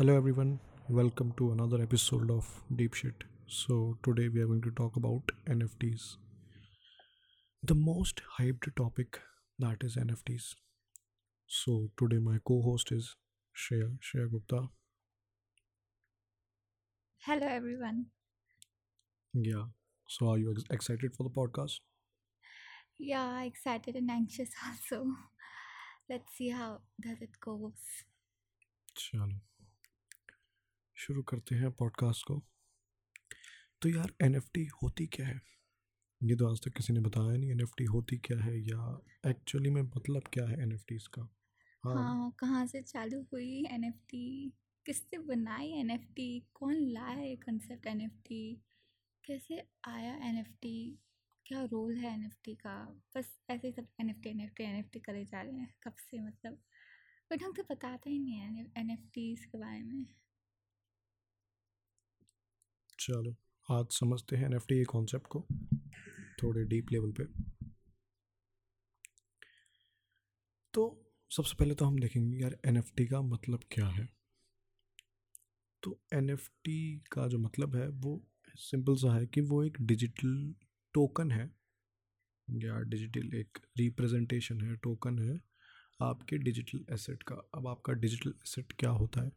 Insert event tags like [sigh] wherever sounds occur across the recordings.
Hello everyone, welcome to another episode of Deep Shit. So today we are going to talk about NFTs. The most hyped topic that is NFTs. So today my co-host is Shreya, Shreya Gupta. Hello, everyone. Yeah. So are you ex- excited for the podcast? Yeah, excited and anxious [laughs] also. Let's see how does it goes. चलो शुरू करते हैं podcast को तो यार NFT होती क्या है ये तो आज तक किसी ने बताया नहीं एनएफटी होती क्या है या एक्चुअली में मतलब क्या है एन का हाँ हाँ कहाँ से चालू हुई एनएफटी किससे बनाई एनएफटी कौन लाया ये कंसेप्ट एनएफटी कैसे आया एनएफटी क्या रोल है एनएफटी का बस ऐसे ही सब एन एफ़ टी करे जा रहे हैं कब से मतलब ढंग से बताता ही नहीं है एनएफटीज के बारे में चलो, आज समझते हैं एनएफटी के कॉन्सेप्ट को, थोड़े डीप लेवल पे। तो सबसे पहले तो हम देखेंगे यार एनएफटी का मतलब क्या है। तो एनएफटी का जो मतलब है, वो सिंपल सा है कि वो एक डिजिटल टोकन है। या डिजिटल एक रिप्रेजेंटेशन है टोकन है आपके डिजिटल एसेट का। अब आपका डिजिटल एसेट क्या होता है?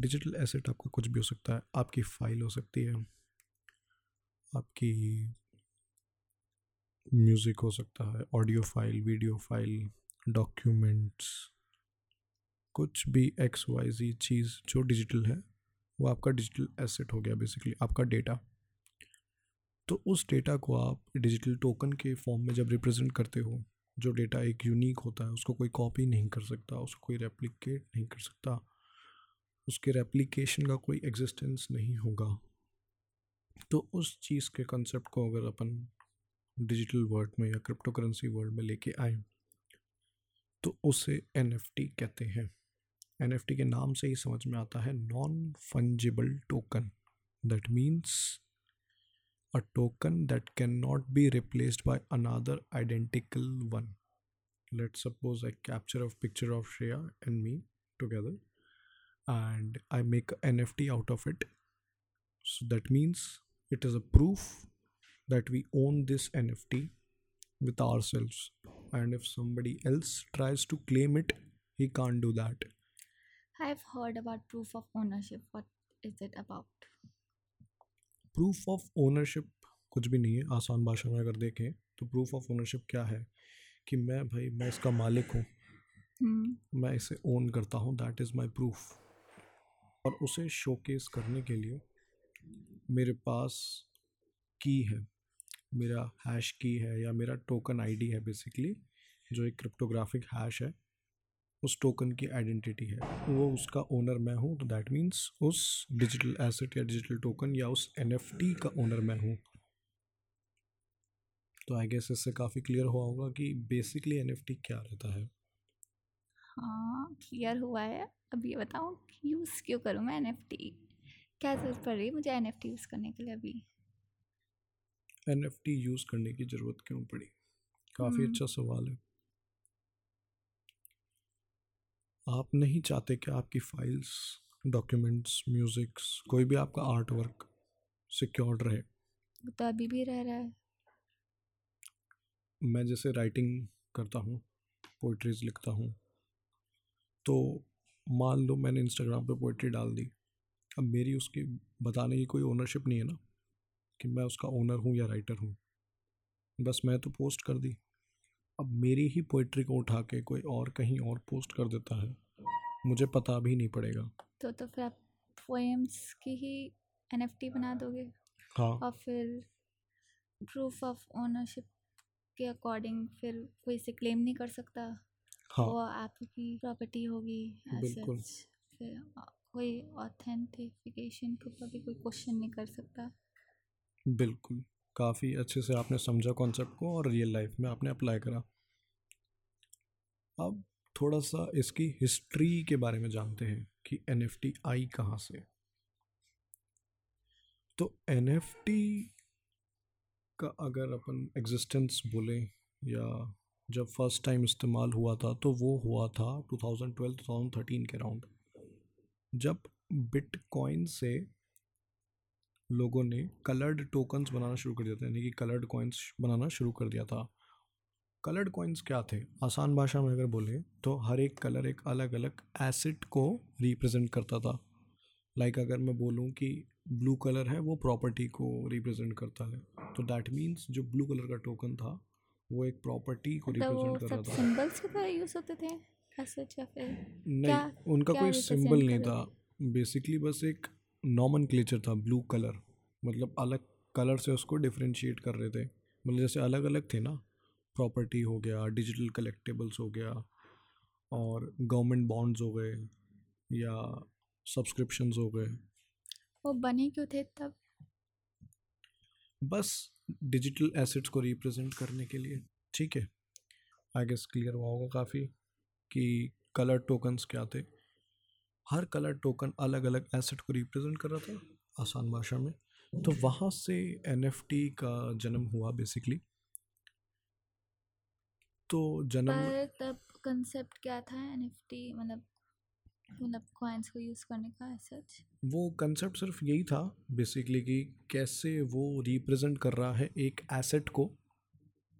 डिजिटल एसेट आपका कुछ भी हो सकता है, आपकी फ़ाइल हो सकती है, आपकी म्यूज़िक हो सकता है, audio file, video file, documents, कुछ भी एक्स वाई जी चीज़ जो डिजिटल है, वो आपका डिजिटल एसेट हो गया बेसिकली आपका डेटा तो उस डेटा को आप डिजिटल टोकन के फॉर्म में जब रिप्रेजेंट करते हो, जो डेटा एक यूनिक होता है, उसको कोई कॉपी नहीं कर सकता, उसको कोई रेप्लिकेट नहीं कर सकता उसके रेप्लिकेशन का कोई एग्जिस्टेंस नहीं होगा। तो उस चीज़ के कंसेप्ट को अगर अपन डिजिटल वर्ल्ड में या क्रिप्टो करेंसी वर्ल्ड में लेके आए तो उसे एनएफटी कहते हैं। एनएफटी के नाम से ही समझ में आता है non fungible token that means a token that can not be replaced by another identical one Let's suppose I capture a picture of Shreya and me together. And I make an NFT out of it. So that means it is a proof that we own this NFT with ourselves. And if somebody else tries to claim it, he can't do that. I've heard about proof of ownership. What is it about? Proof of ownership कुछ भी नहीं है आसान भाषा में अगर देखें तो प्रूफ ऑफ़ ओनरशिप क्या है कि मैं भाई मैं इसका मालिक हूँ Hmm. मैं इसे ओन करता हूँ दैट इज़ माई प्रूफ और उसे शोकेस करने के लिए मेरे पास की है। मेरा हैश की है या मेरा टोकन आईडी है बेसिकली जो एक क्रिप्टोग्राफिक हैश है, उस टोकन की आइडेंटिटी है। वो उसका ओनर मैं हूँ तो दैट मीन्स उस डिजिटल एसेट या डिजिटल टोकन या उस एनएफटी का ओनर मैं हूँ। तो आई गेस इससे काफ़ी क्लियर हुआ होगा कि बेसिकली एनएफटी क्या रहता है। हाँ क्लियर हुआ है। अब ये बताओ यूज़ क्यों करूँ मैं एनएफटी क्या ज़रूरत पड़ रही है मुझे एनएफटी यूज़ करने के लिए अभी? एनएफटी यूज़ करने की ज़रूरत क्यों पड़ी? काफ़ी हम्म। अच्छा सवाल है। आप नहीं चाहते कि आपकी फाइल्स डॉक्यूमेंट्स म्यूज़िक्स कोई भी आपका आर्ट वर्क सिक्योर्ड रहे। वो तो अभी भी रह रहा है। मैं जैसे राइटिंग करता हूँ पोइट्रीज लिखता हूँ तो मान लो मैंने इंस्टाग्राम पे पोइट्री डाल दी। अब मेरी उसकी बताने की कोई ओनरशिप नहीं है ना कि मैं उसका ओनर हूँ या राइटर हूँ। बस मैं तो पोस्ट कर दी। अब मेरी ही पोइट्री को उठा के कोई और कहीं और पोस्ट कर देता है मुझे पता भी नहीं पड़ेगा। तो तो फिर आप पोएम्स की ही एनएफटी बना दोगे? हाँ। और फिर प्रूफ ऑफ़ ओनरशिप के अकॉर्डिंग फिर कोई इसे क्लेम नहीं कर सकता? हाँ। वो आपकी प्रॉपर्टी होगी बिल्कुल। फिर कोई ऑथेंटिफिकेशन के ऊपर भी कोई क्वेश्चन नहीं कर सकता। बिल्कुल काफ़ी अच्छे से आपने समझा कॉन्सेप्ट को और रियल लाइफ में आपने अप्लाई करा। अब थोड़ा सा इसकी हिस्ट्री के बारे में जानते हैं कि एन आई कहाँ से। तो एनएफटी का अगर अपन एग्जिस्टेंस बोलें या जब फ़र्स्ट टाइम इस्तेमाल हुआ था तो वो हुआ था 2012-2013 के अराउंड जब बिटकॉइन से लोगों ने कलर्ड टोकन्स बनाना शुरू कर दिया था, यानी कि कलर्ड कॉइन्स बनाना शुरू कर दिया था। कलर्ड कॉइन्स क्या थे? आसान भाषा में अगर बोले तो हर एक कलर एक अलग अलग एसिड को रिप्रेजेंट करता था। लाइक like अगर मैं बोलूँ कि ब्लू कलर है, वो प्रॉपर्टी को रिप्रेजेंट करता है। तो दैट मीन्स जो ब्लू कलर का टोकन था वो एक प्रॉपर्टी को रिप्रेजेंट कर रहा था। सिंबल्स की तरह यूज़ होते थे ऐसे या फिर नहीं क्या उनका क्या कोई सिंबल नहीं था। बेसिकली बस एक नॉमन क्लेचर था ब्लू कलर मतलब अलग कलर से उसको डिफ्रेंशिएट कर रहे थे। मतलब जैसे अलग अलग थे ना। प्रॉपर्टी हो गया डिजिटल कलेक्टेबल्स हो गया और गवर्नमेंट बॉन्ड्स हो गए या सब्सक्रिप्शंस हो गए। वो बने क्यों थे तब? बस डिजिटल एसेट्स को रिप्रेजेंट करने के लिए। ठीक है आई गेस क्लियर हुआ होगा काफ़ी कि कलर टोकन्स क्या थे। हर कलर टोकन अलग अलग एसेट को रिप्रेजेंट कर रहा था आसान भाषा में। तो वहाँ से एनएफटी का जन्म हुआ बेसिकली तो जन्म तब कंसेप्ट क्या था एनएफटी मतलब मतलब कॉइन्स को यूज़ करने का सच वो कंसेप्ट सिर्फ़ यही था बेसिकली कि कैसे वो रिप्रेजेंट कर रहा है एक एसेट को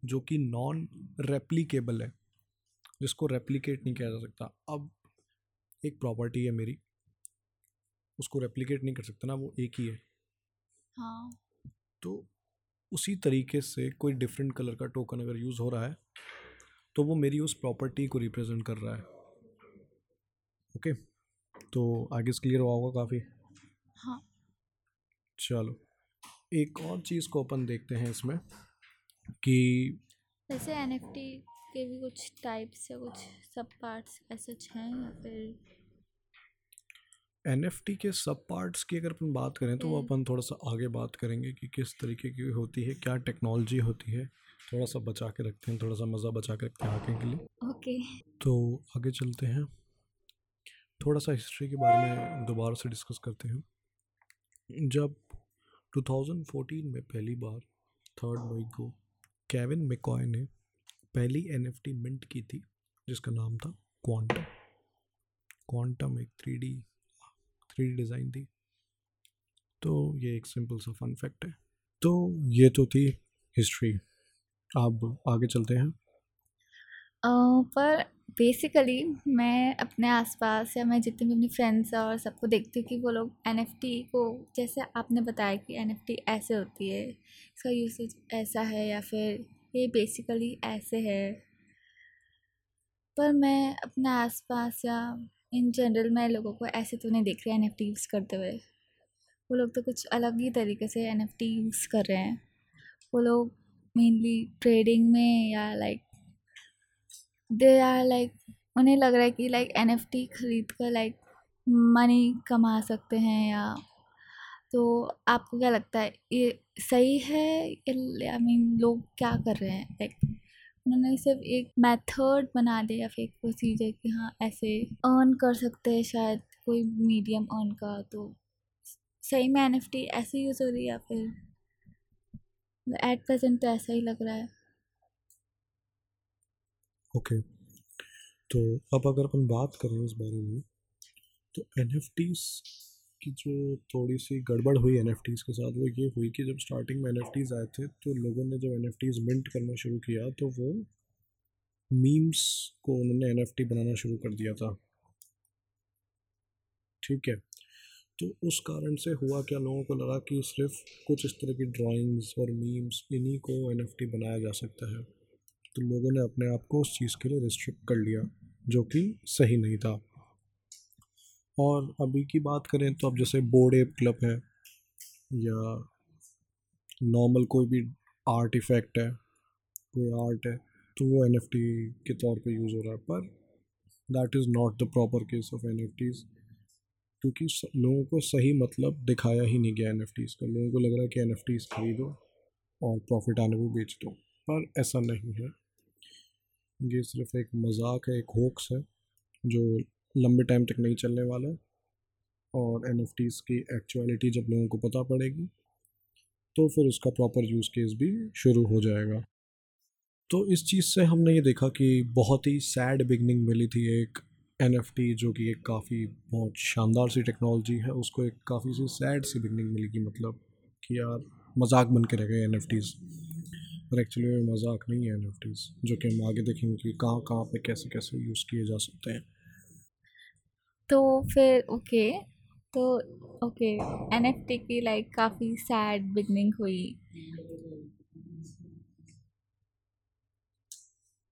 जो कि नॉन रेप्लिकेबल है जिसको रेप्लिकेट नहीं किया जा सकता। अब एक प्रॉपर्टी है मेरी उसको रेप्लिकेट नहीं कर सकता ना वो एक ही है। हाँ। तो उसी तरीके से कोई डिफरेंट कलर का टोकन अगर यूज़ हो रहा है तो वो मेरी उस प्रॉपर्टी को रिप्रेजेंट कर रहा है। ओके। तो आगे से क्लियर हुआ होगा काफ़ी? हाँ। चलो। एक और चीज़ को अपन देखते हैं इसमें कि वैसे एनएफटी के भी कुछ टाइप्स या कुछ सब पार्ट्स ऐसे हैं या फिर एनएफटी के सब पार्ट्स की अगर अपन बात करें तो वो हम्म। अपन थोड़ा सा आगे बात करेंगे कि किस तरीके की होती है क्या टेक्नोलॉजी होती है। थोड़ा सा बचा के रखते हैं थोड़ा सा मज़ा बचा के रखते हैं आगे के लिए। ओके। तो आगे चलते हैं। थोड़ा सा हिस्ट्री के बारे में दोबारा से डिस्कस करते हैं। जब 2014 में पहली बार थर्ड मई को केविन मेकॉय ने पहली एनएफटी मिंट की थी, जिसका नाम था क्वांटम। क्वांटम एक थ्री डी, थ्री डिज़ाइन थी। तो ये एक सिंपल सा फन फैक्ट है। तो ये तो थी हिस्ट्री। अब आगे चलते हैं। पर बेसिकली मैं अपने आसपास या मैं जितने भी अपने फ्रेंड्स हैं और सबको देखती हूँ कि वो लोग एनएफटी को, जैसे आपने बताया कि एनएफटी ऐसे होती है, इसका यूसेज ऐसा है या फिर ये बेसिकली ऐसे है। पर मैं अपने आसपास या इन जनरल मैं लोगों को ऐसे तो नहीं देख रही एन एफ़ यूज़ करते हुए। वो लोग तो कुछ अलग ही तरीके से एनएफटी यूज़ कर रहे हैं। वो लोग मेनली ट्रेडिंग में या लाइक दे आर लाइक, उन्हें लग रहा है कि लाइक एन एफ़ टी खरीद कर लाइक मनी कमा सकते हैं या तो आपको क्या लगता है, ये सही है आई मीन लोग क्या कर रहे हैं? लाइक उन्होंने सिर्फ़ एक मेथड बना दिया या फिर एक प्रोसीजर कि हाँ ऐसे अर्न कर सकते हैं शायद कोई मीडियम अर्न का तो सही में एन एफ़ टी ऐसे यूज़ हो रही है या फिर एट प्रेजेंट तो ऐसा ही लग रहा है? ओके। तो अब अगर अपन बात करें इस बारे में तो एन की जो थोड़ी सी गड़बड़ हुई एन के साथ, वो ये हुई कि जब स्टार्टिंग में एन आए थे तो लोगों ने जब एन मिंट करना शुरू किया तो वो मीम्स को उन्होंने एनएफटी बनाना शुरू कर दिया था। ठीक है? तो उस कारण से हुआ क्या? लोगों को लगा कि सिर्फ़ कुछ इस तरह की ड्राइंग्स और मीम्स इन्हीं को एनएफटी बनाया जा सकता है। तो लोगों ने अपने आप को उस चीज़ के लिए रिस्ट्रिक्ट कर लिया, जो कि सही नहीं था। और अभी की बात करें तो अब जैसे बोर्ड एप क्लब है, या नॉर्मल कोई भी आर्ट इफ़ेक्ट है, कोई आर्ट है तो वो NFT के तौर पे यूज़ हो रहा है। पर that is not the proper case of N क्योंकि लोगों को सही मतलब दिखाया ही नहीं गया एन का। लोगों को लग रहा है कि एन खरीदो और प्रॉफिट आने को बेच दो, पर ऐसा नहीं है। ये सिर्फ़ एक मज़ाक है, एक होक्स है, जो लंबे टाइम तक नहीं चलने वाला है। और एन की एक्चुअलिटी जब लोगों को पता पड़ेगी तो फिर उसका प्रॉपर यूज़ केस भी शुरू हो जाएगा। तो इस चीज़ से हमने ये देखा कि बहुत ही सैड बिगनिंग मिली थी एक एनएफटी जो कि एक काफ़ी बहुत शानदार सी टेक्नोलॉजी है। उसको एक काफ़ी सी सैड सी बिगनिंग मिलेगी मतलब कि यार, मज़ाक बन के रह गए एन पर एक्चुअली में मज़ाक नहीं है एन जो कि हम आगे देखेंगे कि कहाँ कहाँ पे कैसे कैसे यूज़ किए जा सकते हैं तो फिर ओके तो ओके एनएफटी की लाइक काफ़ी सैड बिगनिंग हुई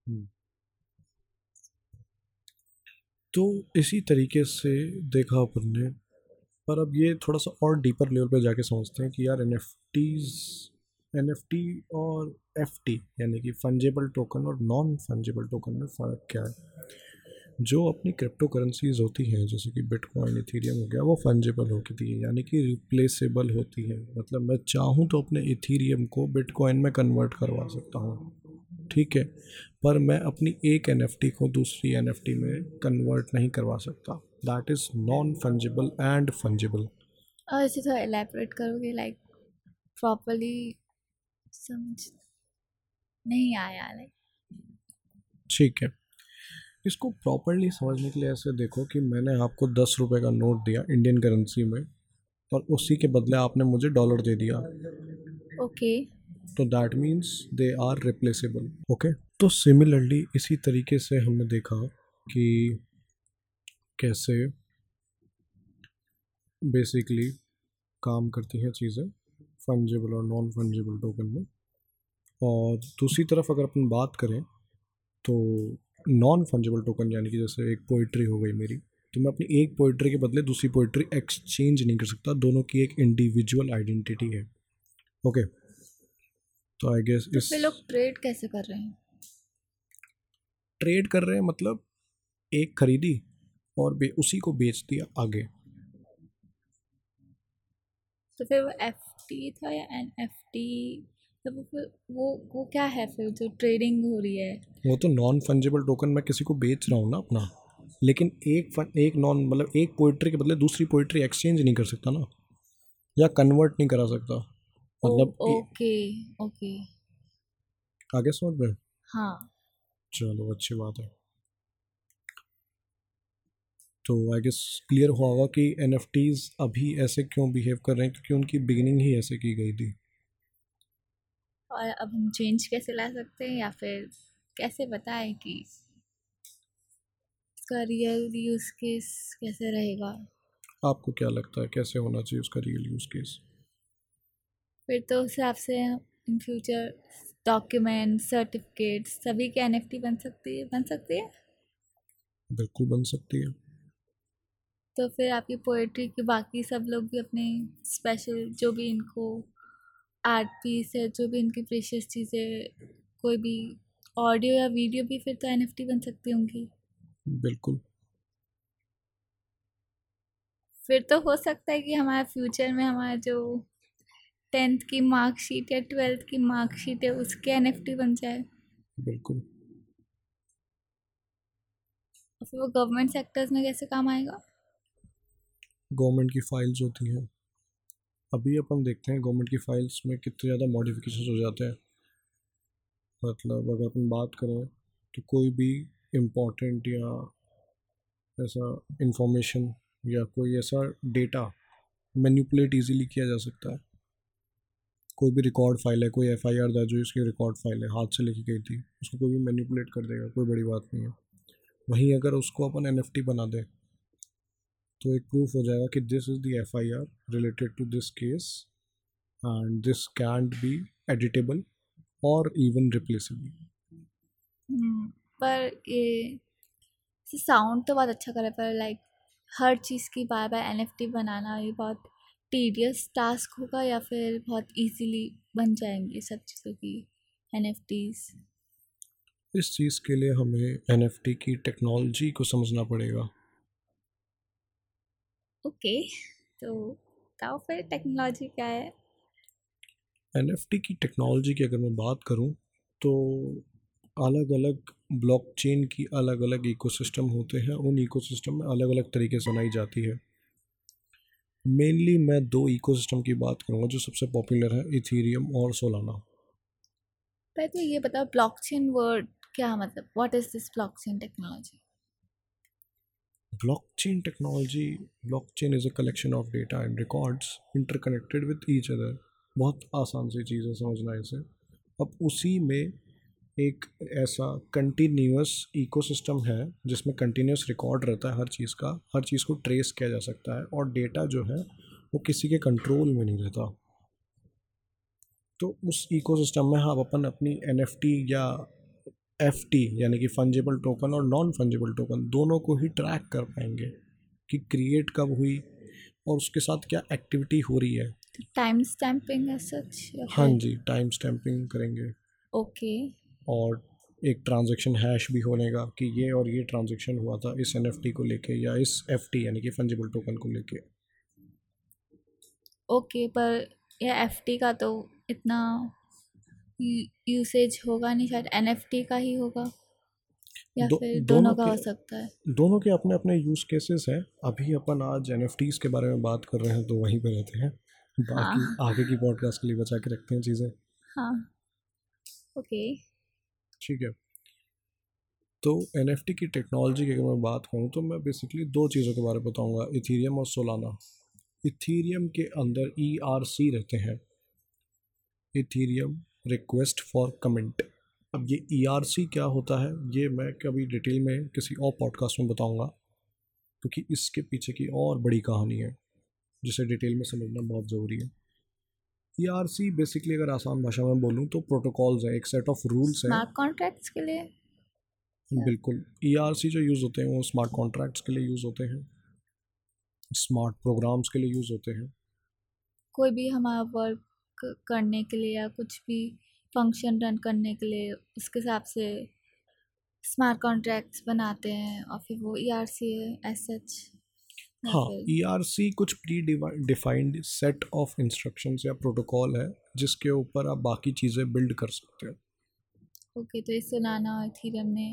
हम्म। तो इसी तरीके से देखा अपन ने पर अब ये थोड़ा सा और डीपर लेवल पे जाके समझते हैं कि यार एन एनएफटी और एफटी यानी कि फंजेबल टोकन और नॉन फंजेबल टोकन में फ़र्क क्या है? जो अपनी क्रिप्टो करेंसीज होती हैं, जैसे कि बिटकॉइन इथीरियम हो गया, वो फंजेबल होती है, यानी कि रिप्लेसेबल होती है। मतलब मैं चाहूँ तो अपने इथीरियम को बिटकॉइन में कन्वर्ट करवा सकता हूँ, ठीक है? पर मैं अपनी एक एनएफटी को दूसरी एनएफटी में कन्वर्ट नहीं करवा सकता। That is non fungible and fungible और इसे थोड़ा एलेबरेट करोगे लाइक प्रॉपरली समझ नहीं आया लाइक ठीक है। इसको प्रॉपरली समझने के लिए ऐसे देखो कि मैंने आपको दस रुपये का नोट दिया इंडियन करेंसी में और उसी के बदले आपने मुझे डॉलर दे दिया। ओके तो that means they are replaceable okay तो सिमिलरली इसी तरीके से हमने देखा कि कैसे बेसिकली काम करती हैं चीज़ें। फंजेबल और नॉन फंजेबल टोकन में। और दूसरी तरफ़ अगर अपन बात करें तो नॉन फंजेबल टोकन यानी कि जैसे एक पोइट्री हो गई मेरी तो मैं अपनी एक पोइट्री के बदले दूसरी पोइट्री एक्सचेंज नहीं कर सकता। दोनों की एक इंडिविजुअल आइडेंटिटी है। ओके तो आई गेस तो इस लोग ट्रेड कैसे कर रहे हैं? ट्रेड कर रहे हैं मतलब एक खरीदी और उसी को बेच दिया आगे। तो फिर वो एफ़ टी था या एन एफ़ टी तो वो फिर वो वो क्या है फिर जो ट्रेडिंग हो रही है? वो तो नॉन फंजेबल टोकन मैं किसी को बेच रहा हूँ ना अपना लेकिन एक फन एक नॉन मतलब एक पोइट्री के बदले दूसरी पोइट्री एक्सचेंज नहीं कर सकता ना या कन्वर्ट नहीं करा सकता मतलब ओके ओके। आगे समझ में? हाँ। चलो अच्छी बात है। तो आई गेस क्लियर हुआ होगा कि एन अभी ऐसे क्यों बिहेव कर रहे हैं? क्योंकि उनकी बिगिनिंग ही ऐसे की गई थी। और अब हम चेंज कैसे ला सकते हैं या फिर कैसे बताएँ कि इसका रियल यूज़ केस कैसे रहेगा? आपको क्या लगता है कैसे होना चाहिए उसका रियल यूज़ केस फिर तो उस हिसाब से इन फ्यूचर डॉक्यूमेंट सर्टिफिकेट सभी के एन बन सकती है बन सकती है? बिल्कुल बन सकती है। तो फिर आपकी पोइट्री के बाकी सब लोग भी अपने स्पेशल जो भी इनको आर्ट पीस है जो भी इनकी प्रेशियस चीज़ें कोई भी ऑडियो या वीडियो भी फिर तो एनएफटी बन सकती होंगी। बिल्कुल। फिर तो हो सकता है कि हमारे फ्यूचर में हमारा जो टेंथ की मार्कशीट या ट्वेल्थ की मार्कशीट है उसके एनएफटी बन जाए। बिल्कुल। और फिर वो गवर्नमेंट सेक्टर्स में कैसे काम आएगा? गवर्नमेंट की फाइल्स होती हैं। अभी अपन देखते हैं गवर्नमेंट की फाइल्स में कितने ज़्यादा मॉडिफिकेशन हो जाते हैं। मतलब अगर अपन बात करें तो कोई भी इम्पोर्टेंट या ऐसा इंफॉर्मेशन या कोई ऐसा डेटा मैनिपुलेट इजीली किया जा सकता है। कोई भी रिकॉर्ड फ़ाइल है, कोई एफ़ आई आर दर्ज हुई उसकी रिकॉर्ड फ़ाइल है, हाथ से लेके गई थी, उसको कोई भी मैनिपुलेट कर देगा, कोई बड़ी बात नहीं है। वहीं अगर उसको अपन एन एफ़ टी बना दें तो एक प्रूफ हो जाएगा कि this is the F I R related to this case and this can't be editable और इवन रिप्लेसेबल पर ये साउंड तो बहुत अच्छा करे पर लाइक हर चीज़ की बार बार एन एफ़ टी बनाना ये बहुत टीडियस टास्क होगा या फिर बहुत इजीली बन जाएँगे सब चीज़ों की एनएफटी इस चीज़ के लिए हमें एन एफ़ टी की टेक्नोलॉजी को समझना पड़ेगा। ओके तो बताओ फिर टेक्नोलॉजी क्या है? एनएफटी की टेक्नोलॉजी की अगर मैं बात करूँ तो अलग अलग ब्लॉकचेन की अलग अलग इकोसिस्टम होते हैं। उन इकोसिस्टम में अलग अलग तरीके से बनाई जाती है। मेनली मैं दो इकोसिस्टम की बात करूँगा जो सबसे पॉपुलर है इथीरियम और सोलाना। पहले ये बताओ ब्लॉकचेन वर्ड क्या मतलब? What is this blockchain technology blockchain technology, blockchain is a collection of data and records interconnected with each other. बहुत आसान सी चीज़ है, समझना इसे। अब उसी में एक ऐसा कंटिन्यूस इकोसिस्टम है, जिसमें कंटिन्यूस रिकॉर्ड रहता है हर चीज़ का। हर चीज़ को ट्रेस किया जा सकता है और डेटा जो है, वो किसी के कंट्रोल में नहीं रहता। तो उस इकोसिस्टम में आप अपन अपनी एनएफटी या एफटी यानी कि फंजेबल टोकन और नॉन फंजेबल टोकन दोनों को ही ट्रैक कर पाएँगे कि क्रिएट कब हुई और उसके साथ क्या एक्टिविटी हो रही है। टाइम स्टैम्पिंग सच हाँ जी टाइम स्टैम्पिंग करेंगे। ओके और एक ट्रांजेक्शन हैश भी होने का कि ये और ये ट्रांजेक्शन हुआ था इस एनएफटी को लेके या इस एफटी यानी कि फंजेबल टोकन को लेके। ओके okay, पर ये एफ़ का तो इतना यूसेज होगा नहीं शायद एनएफटी का ही होगा या दो, फिर दोनों दोनों का हो सकता है। दोनों के अपने अपने यूज़ केसेस हैं। अभी अपन आज एन के बारे में बात कर रहे हैं तो वहीं पे रहते हैं। बाकी हाँ। आगे की पॉडकास्ट के लिए बचा के रखते हैं चीज़ें। हाँ। ओके। ठीक है। तो एनएफटी की टेक्नोलॉजी की अगर मैं बात करूँ तो मैं बेसिकली दो चीज़ों के बारे में बताऊँगा। इथीरियम और सोलाना इथीरियम के अंदर ईआरसी रहते हैं। Ethereum request for comment. अब ये ईआरसी क्या होता है ये मैं कभी डिटेल में किसी और पॉडकास्ट में बताऊँगा क्योंकि इसके पीछे की और बड़ी कहानी है जिसे डिटेल में समझना बहुत ज़रूरी है। ई आर सी बेसिकली अगर आसान भाषा में बोलूँ तो प्रोटोकॉल्स हैं एक सेट ऑफ़ रूल्स हैं। स्मार्ट कॉन्ट्रैक्ट्स के लिए? बिल्कुल। ई आर सी जो यूज़ होते हैं वो स्मार्ट कॉन्ट्रैक्ट्स के लिए यूज़ होते हैं। स्मार्ट प्रोग्राम्स के लिए यूज़ होते हैं। कोई भी हमारा वर्क करने के लिए या कुछ भी फ़ंक्शन रन करने के लिए उसके हिसाब से स्मार्ट कॉन्ट्रैक्ट्स बनाते हैं और फिर वो E R C S H हाँ ई आर सी कुछ pre defined set of instructions या प्रोटोकॉल है जिसके ऊपर आप बाकी चीज़ें बिल्ड कर सकते हैं। ओके okay, तो इस सोलाना और इथीरियम ने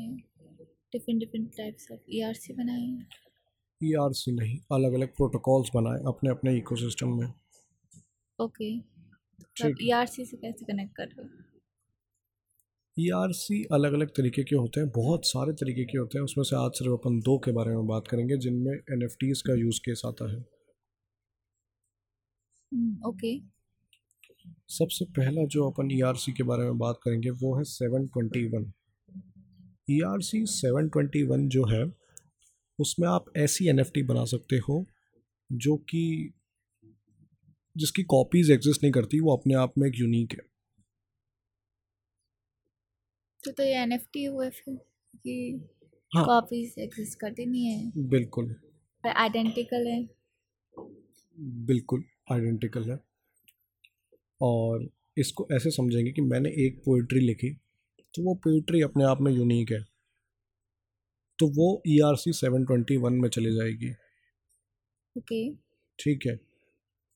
different different types of E R C बनाए हैं? ई आर सी नहीं अलग अलग प्रोटोकॉल्स बनाए अपने अपने इकोसिस्टम में। ओके आप ई आर सी से कैसे कनेक्ट कर रहे हो? ई आर सी अलग अलग तरीके के होते हैं बहुत सारे तरीके के होते हैं। उसमें से आज सिर्फ़ अपन दो के बारे में बात करेंगे जिनमें एनएफटी का यूज़ केस आता है। Hmm, okay. सबसे पहला जो अपन ई आर सी के बारे में बात करेंगे वो है seven twenty one E R C seven twenty one जो है उसमें आप ऐसी एन एफ़ टी बना सकते हो जो कि जिसकी कॉपीज़ एग्जिस्ट नहीं करती वो अपने आप में एक यूनिक है। तो तो ये एन एफ़ टी हुए फिर कि हाँ। कॉपीज एग्जिस्ट करती नहीं है। बिल्कुल। पर आइडेंटिकल है। बिल्कुल आइडेंटिकल है। और इसको ऐसे समझेंगे कि मैंने एक पोइट्री लिखी तो वो पोइट्री अपने आप में यूनिक है। तो वो E R C seven twenty one में चली जाएगी। Okay okay. ठीक है।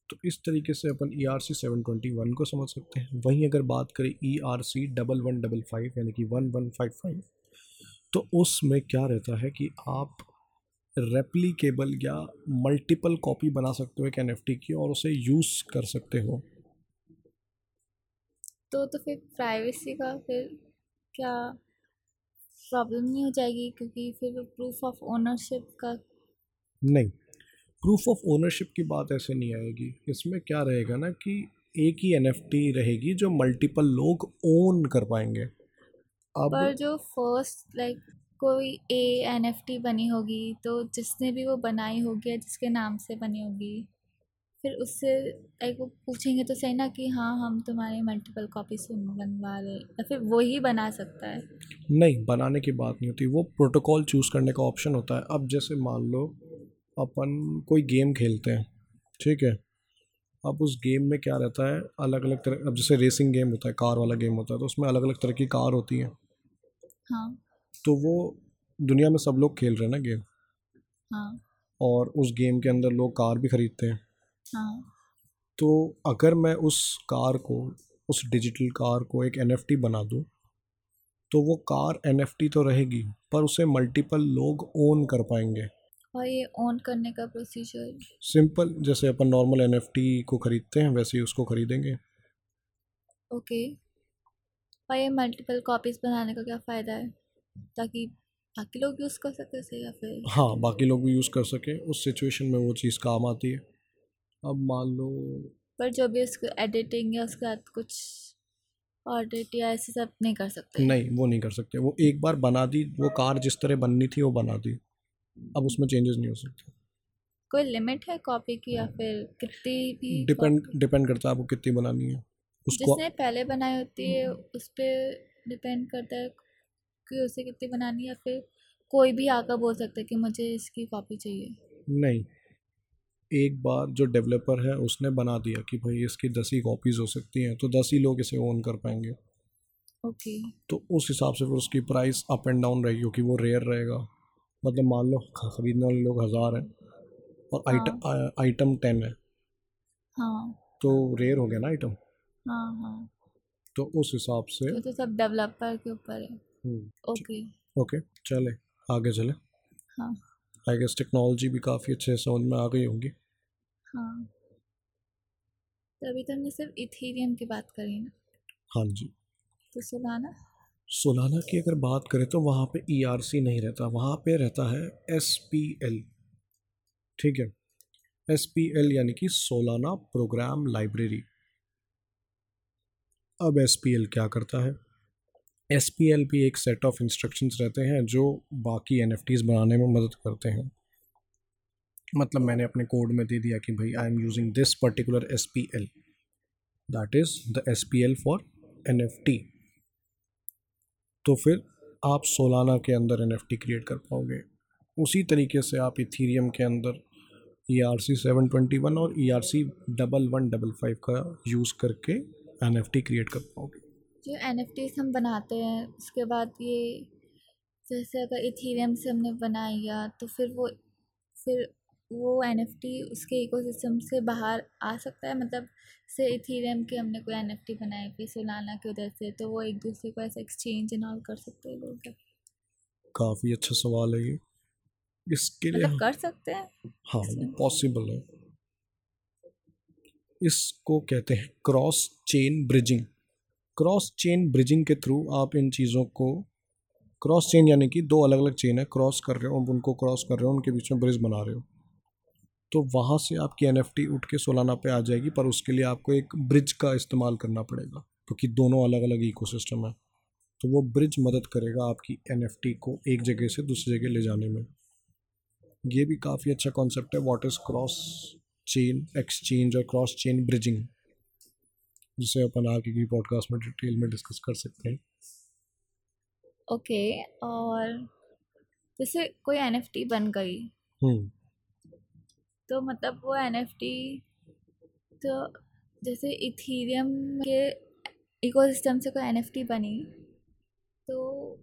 तो इस तरीके से अपन E R C seven twenty one को समझ सकते हैं। वहीं अगर बात करें E R C double one double five यानी कि वन वन फाइव फाइव तो उसमें क्या रहता है कि आप रेप्लिकेबल या मल्टीपल कॉपी बना सकते हो एक एन की और उसे यूज़ कर सकते हो। तो तो फिर प्राइवेसी का फिर क्या प्रॉब्लम नहीं हो जाएगी? क्योंकि फिर प्रूफ ऑफ़ ओनरशिप का नहीं। प्रूफ ऑफ़ ओनरशिप की बात ऐसे नहीं आएगी। इसमें क्या रहेगा ना कि एक ही एनएफटी रहेगी जो मल्टीपल लोग ओन कर पाएँगे। अब पर जो फ़र्स्ट लाइक कोई ए एन बनी होगी तो जिसने भी वो बनाई होगी या जिसके नाम से बनी होगी फिर उससे लाइक वो पूछेंगे तो सही ना कि हाँ हम तुम्हारे मल्टीपल कॉपी से बनवा रहे या फिर वो ही बना सकता है। नहीं बनाने की बात नहीं होती। वो प्रोटोकॉल चूज़ करने का ऑप्शन होता है। अब जैसे मान लो अपन कोई गेम खेलते हैं ठीक है? अब उस गेम में क्या रहता है अलग अलग तरह अब जैसे रेसिंग गेम होता है कार वाला गेम होता है तो उसमें अलग अलग तरह की कार होती हैं। हाँ। तो वो दुनिया में सब लोग खेल रहे हैं ना गेम? हाँ। और उस गेम के अंदर लोग कार भी ख़रीदते हैं। हाँ। तो अगर मैं उस कार को उस डिजिटल कार को एक एनएफटी बना दूँ तो वो कार एनएफटी तो रहेगी पर उसे मल्टीपल लोग ओन कर पाएँगे। और ये ऑन करने का प्रोसीजर सिंपल जैसे अपन नॉर्मल एनएफटी को ख़रीदते हैं वैसे ही उसको ख़रीदेंगे। ओके और ये मल्टीपल कॉपीज़ बनाने का क्या फ़ायदा है? ताकि बाकी लोग यूज़ कर सकते थे या फिर? हाँ बाकी लोग भी यूज़ कर सकें। उस सिचुएशन में वो चीज़ काम आती है। अब मान लो पर जो भी उसको एडिटिंग या उसके बाद कुछ ऑडिट या ऐसे सब नहीं कर सकते। नहीं वो नहीं कर सकते। वो एक बार बना दी वो कार जिस तरह बननी थी वो बना दी। अब उसमें चेंजेस नहीं हो सकते। कोई लिमिट है कॉपी की या फिर कितनी भी डिपेंड डिपेंड करता है आपको कितनी बनानी है। उसको जिसने पहले बनाई होती है उस पर डिपेंड करता है कि उसे कितनी बनानी है या फिर कोई भी आकर बोल सकता है कि मुझे इसकी कॉपी चाहिए। नहीं। एक बार जो डेवलपर है उसने बना दिया कि भाई इसकी दस ही कॉपीज़ हो सकती हैं तो दस ही लोग इसे ओन कर पाएँगे। Okay okay. तो उस हिसाब से फिर उसकी प्राइस अप एंड डाउन रहेगी क्योंकि वो रेयर रहेगा। मतलब मान लो ख़रीदने वाले लोग हज़ार हैं और आइटम आइटम टेन है। हाँ। तो रेयर हो गया ना आइटम हाँ हाँ। तो उस हिसाब से तो सब डेवलपर के ऊपर है। हम्म, ओके ओके चले आगे चले। हाँ। आई गेस टेक्नोलॉजी भी काफ़ी अच्छे से समझ में आ गई होंगी। हाँ। तो अभी तो हमने सिर्फ़ इथेरियम की बात करी ना। हाँ जी। तो सोलाना सोलाना की अगर बात करें तो वहाँ पे ई नहीं रहता, वहाँ पे रहता है एसपीएल ठीक है? एसपीएल यानी कि सोलाना प्रोग्राम लाइब्रेरी। अब एसपीएल क्या करता है? एसपीएल भी एक सेट ऑफ़ इंस्ट्रक्शंस रहते हैं जो बाकी एन बनाने में मदद करते हैं। मतलब मैंने अपने कोड में दे दिया कि भाई I am using this particular S P L that is the S P L for N F T तो फिर आप सोलाना के अंदर एन एफ़ टी क्रिएट कर पाओगे। उसी तरीके से आप इथीरियम के अंदर E R C seven twenty one और E R C double one double five का यूज़ करके एन एफ़ टी क्रिएट कर पाओगे। जो एन एफ़ टी हम बनाते हैं, उसके बाद ये जैसे अगर इथीरियम से हमने बनाया तो फिर वो, फिर वो एनएफटी उसके इकोसिस्टम से बाहर आ सकता है मतलब से इथीरियम के हमने कोई एन एफ़ टी बनाए फिर सोलाना की वजह से तो वो एक दूसरे को ऐसे एक्सचेंज एंड ऑल कर सकते हैं लोग। काफ़ी अच्छा सवाल है ये। इसके लिए मतलब कर सकते हैं। हाँ ये पॉसिबल है। इसको कहते हैं cross chain bridging cross chain bridging के थ्रू आप इन चीज़ों को क्रॉस चेन यानी कि दो अलग अलग चेन है क्रॉस कर रहे हो उनको क्रॉस कर रहे हो उनके बीच में ब्रिज बना रहे हो। तो वहाँ से आपकी एन उठ के सोलाना पे आ जाएगी पर उसके लिए आपको एक ब्रिज का इस्तेमाल करना पड़ेगा क्योंकि दोनों अलग अलग इकोसिस्टम है। तो वो ब्रिज मदद करेगा आपकी एनएफटी को एक जगह से दूसरी जगह ले जाने में। ये भी काफ़ी अच्छा कॉन्सेप्ट है what is cross chain exchange और क्रॉस चेन ब्रिजिंग जिसे अपन आगे की पॉडकास्ट में डिटेल में डिस्कस कर सकते हैं। ओके okay, और जैसे कोई एनएफटी बन गई हम्म। तो मतलब वो एनएफटी तो जैसे इथीरियम के इकोसिस्टम से कोई एनएफटी बनी तो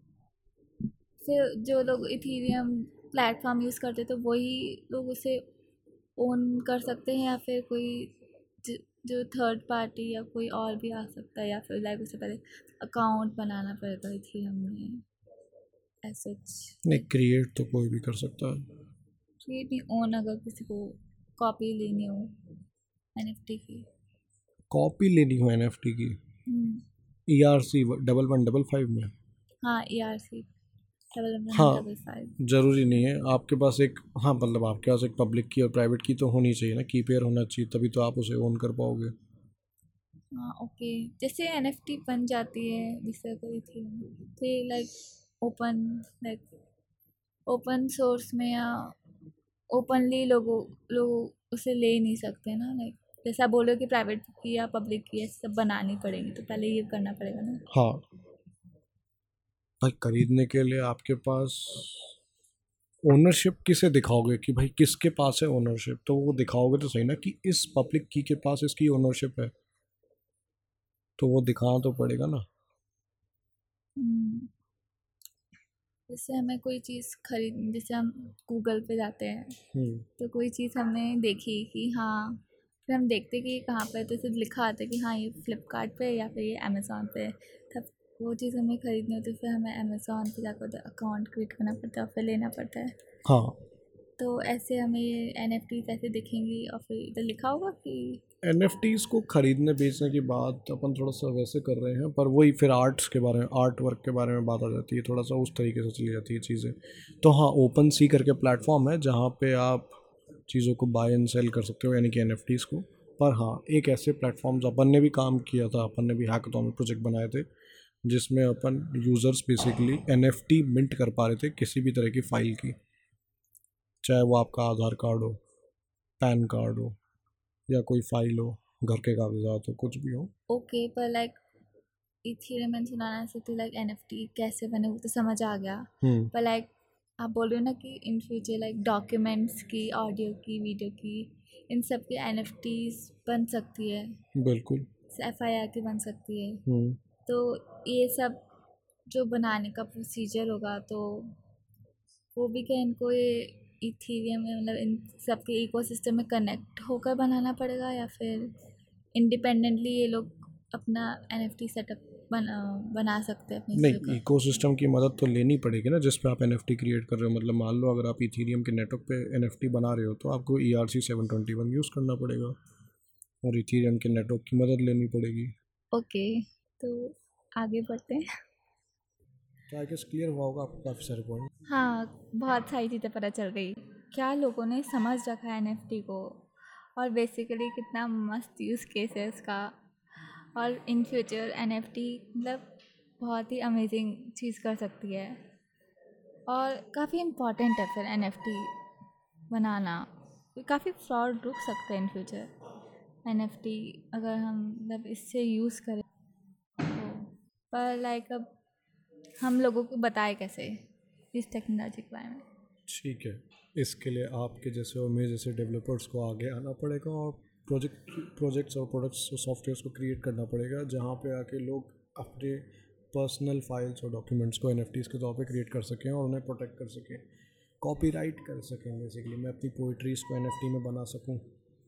फिर जो लोग इथीरियम प्लेटफॉर्म यूज़ करते तो वही लोग उसे ओन कर सकते हैं या फिर कोई जो थर्ड पार्टी या कोई और भी आ सकता है या फिर लाइक उसे पहले अकाउंट बनाना पड़ेगा थी हमें ऐसा नहीं क्रिएट तो कोई भी कर सकता है। क्रिएट नहीं ओन अगर किसी को कॉपी लेनी हो एनएफटी की। कॉपी लेनी हो एनएफटी की? E R C double one double five में? हाँ ई आर सी हाँ ज़रूरी नहीं है। आपके पास एक हाँ मतलब आपके पास एक पब्लिक की और प्राइवेट की तो होनी चाहिए ना। की पेयर होना चाहिए तभी तो आप उसे ओन कर पाओगे। हाँ ओके जैसे एन एफ़ टी बन जाती है जिससे करी थी तो like open like open source में या ओपनली लोगों लोग उसे ले नहीं सकते ना लाइक जैसे बोलो कि प्राइवेट की या पब्लिक की सब बनानी पड़ेगी तो पहले ये करना पड़ेगा ना? हाँ। भाई खरीदने के लिए आपके पास ओनरशिप किसे दिखाओगे कि भाई किसके पास है ओनरशिप तो वो दिखाओगे तो सही ना कि इस पब्लिक की के पास इसकी ओनरशिप है। तो वो दिखाना तो पड़ेगा ना। हम्म। जैसे हमें कोई चीज़ खरीद जैसे हम गूगल पे जाते हैं हम्म। तो कोई चीज़ हमने देखी कि हाँ फिर हम देखते कि कहाँ पर तो सिर्फ़ लिखा आता है कि हाँ ये फ्लिपकार्ट पे या फिर ये अमेज़ोन पे तब वो चीज़ हमें ख़रीदनी होती है फिर हमें अमेज़ोन पे जाकर तो अकाउंट क्रिएट करना पड़ता है और फिर लेना पड़ता है। हाँ। तो ऐसे हमें एन एफ़ ऐसे दिखेंगी और फिर इधर लिखा होगा कि एन को खरीदने, बेचने की बात अपन थोड़ा सा वैसे कर रहे हैं, पर वही फिर आर्ट्स के बारे में आर्ट वर्क के बारे में बात आ जाती है, थोड़ा सा उस तरीके से चली जाती है चीज़ें। तो हाँ ओपन सी करके प्लेटफॉर्म है, जहाँ पे आप चीज़ों को बाय एंड सेल कर सकते हो, यानी कि एन को। पर हाँ एक ऐसे प्लेटफॉर्म्स अपन ने भी काम किया था, अपन ने भी हैकाथॉन में प्रोजेक्ट बनाए थे, जिसमें अपन यूज़र्स बेसिकली एनएफटी मिंट कर पा रहे थे, किसी भी तरह की फ़ाइल की। चाहे वो आपका आधार कार्ड हो, पैन कार्ड हो या कोई फ़ाइल हो घर के कागजात हो कुछ भी हो। ओके पर लाइक इथेरियम एंड सोलाना से तो लाइक एनएफटी कैसे बने वो तो समझ आ गया। हम्म। पर लाइक आप बोल रहे हो ना कि इन फ्यूचर लाइक डॉक्यूमेंट्स की ऑडियो की वीडियो की इन सब की एन बन सकती है। बिल्कुल। एफ़ आई आर की बन सकती है। हम्म। तो ये सब जो बनाने का प्रोसीजर होगा तो वो भी क्या इनको ये इथीरियम में मतलब इन सब के इकोसिस्टम में कनेक्ट होकर बनाना पड़ेगा या फिर इंडिपेंडेंटली ये लोग अपना एन एफ़ सेटअप बना बना सकते हैं नहीं। इकोसिस्टम की। मदद तो लेनी पड़ेगी ना जिस पे आप एनएफटी क्रिएट कर रहे हो। मतलब मान लो अगर आप इथीरियम के नेटवर्क पे एनएफटी बना रहे हो तो आपको E R C seven twenty one use करना पड़ेगा। और इथीरियम के नेटवर्क की मदद लेनी पड़ेगी। ओके तो आगे बढ़ते हैं। तो आई गेस क्लियर हुआ होगा आपको काफ़ी सारे पॉइंट हाँ बहुत सारी चीज़ें पता चल गई क्या लोगों ने समझ रखा है एन को? और बेसिकली कितना मस्त यूज़ केस है उसका और इन फ्यूचर एनएफटी मतलब बहुत ही अमेजिंग चीज़ कर सकती है। और काफ़ी इंपॉर्टेंट है फिर एनएफटी बनाना। काफ़ी फ्रॉड रुक सकते हैं इन फ्यूचर एनएफटी अगर हम मतलब इससे यूज़ करें तो। पर लाइक अब हम लोगों को बताए कैसे इस टेक्नोलॉजी के बारे में? ठीक है। इसके लिए आपके जैसे और मेरे जैसे डेवलपर्स को आगे आना पड़ेगा और प्रोजेक्ट प्रोजेक्ट्स और प्रोडक्ट्स और सॉफ्टवेयर्स को क्रिएट करना पड़ेगा जहाँ पे आके लोग अपने पर्सनल फाइल्स और डॉक्यूमेंट्स को एनएफटी के तौर पे क्रिएट कर सकें और उन्हें प्रोटेक्ट कर सकें। कॉपीराइट कर सकें बेसिकली मैं अपनी पोइट्रीज़ को एन में बना सकूँ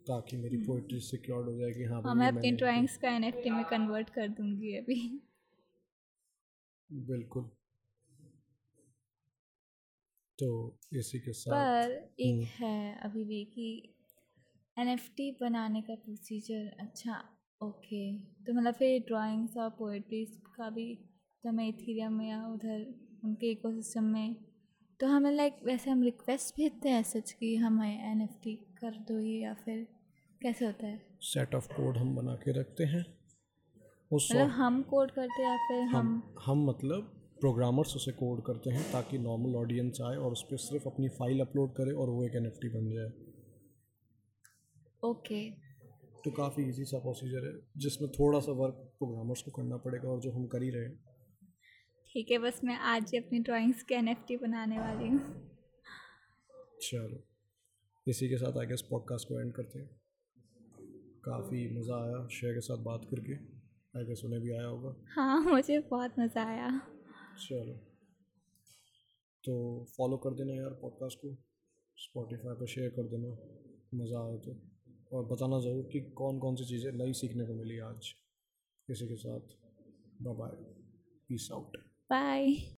ताकि मेरी पोइट्री सिक्योर्ड हो जाएगी। हाँ हाँ मैं अपनी ड्राइंग्स का एनएफटी में कन्वर्ट कर दूँगी अभी। बिल्कुल। तो इसी के साथ पर एक हम्म। है अभी भी कि एन बनाने का प्रोसीजर अच्छा ओके तो मतलब फिर ड्राइंग्स और पोइट्रीज का भी तो हमें इथीरियम में या उधर उनके इकोसिस्टम में तो हमें लाइक वैसे हम रिक्वेस्ट भेजते हैं सच कि हमें एनएफटी कर दो ये या फिर कैसे होता है? सेट ऑफ़ कोड हम बना के रखते हैं। उस मतलब हम कोड करते हैं या फिर हम हम हम मतलब प्रोग्रामर्स उसे कोड करते हैं ताकि नॉर्मल ऑडियंस आए और उस पर सिर्फ़ अपनी फ़ाइल अपलोड करे और वो एक एनएफटी बन जाए। ओके तो काफ़ी इजी सा प्रोसीजर है जिसमें थोड़ा सा वर्क प्रोग्रामर्स को करना पड़ेगा और जो हम कर ही रहे हैं। ठीक है बस मैं आज ही अपनी ड्राइंग्स के एन बनाने वाली हूँ। चलो इसी के साथ आई गेस पॉडकास्ट को एंड करते हैं। काफ़ी मज़ा आया शेयर के साथ बात करके। आई गेस उन्हें भी आया होगा। हाँ मुझे बहुत मज़ा आया। चलो। तो फॉलो कर देना यार पॉडकास्ट को। स्पॉटिफाई पर शेयर कर देना मज़ा आया तो। और बताना ज़रूर कि कौन कौन सी चीज़ें नई सीखने को मिली आज। किसी के साथ bye bye peace out bye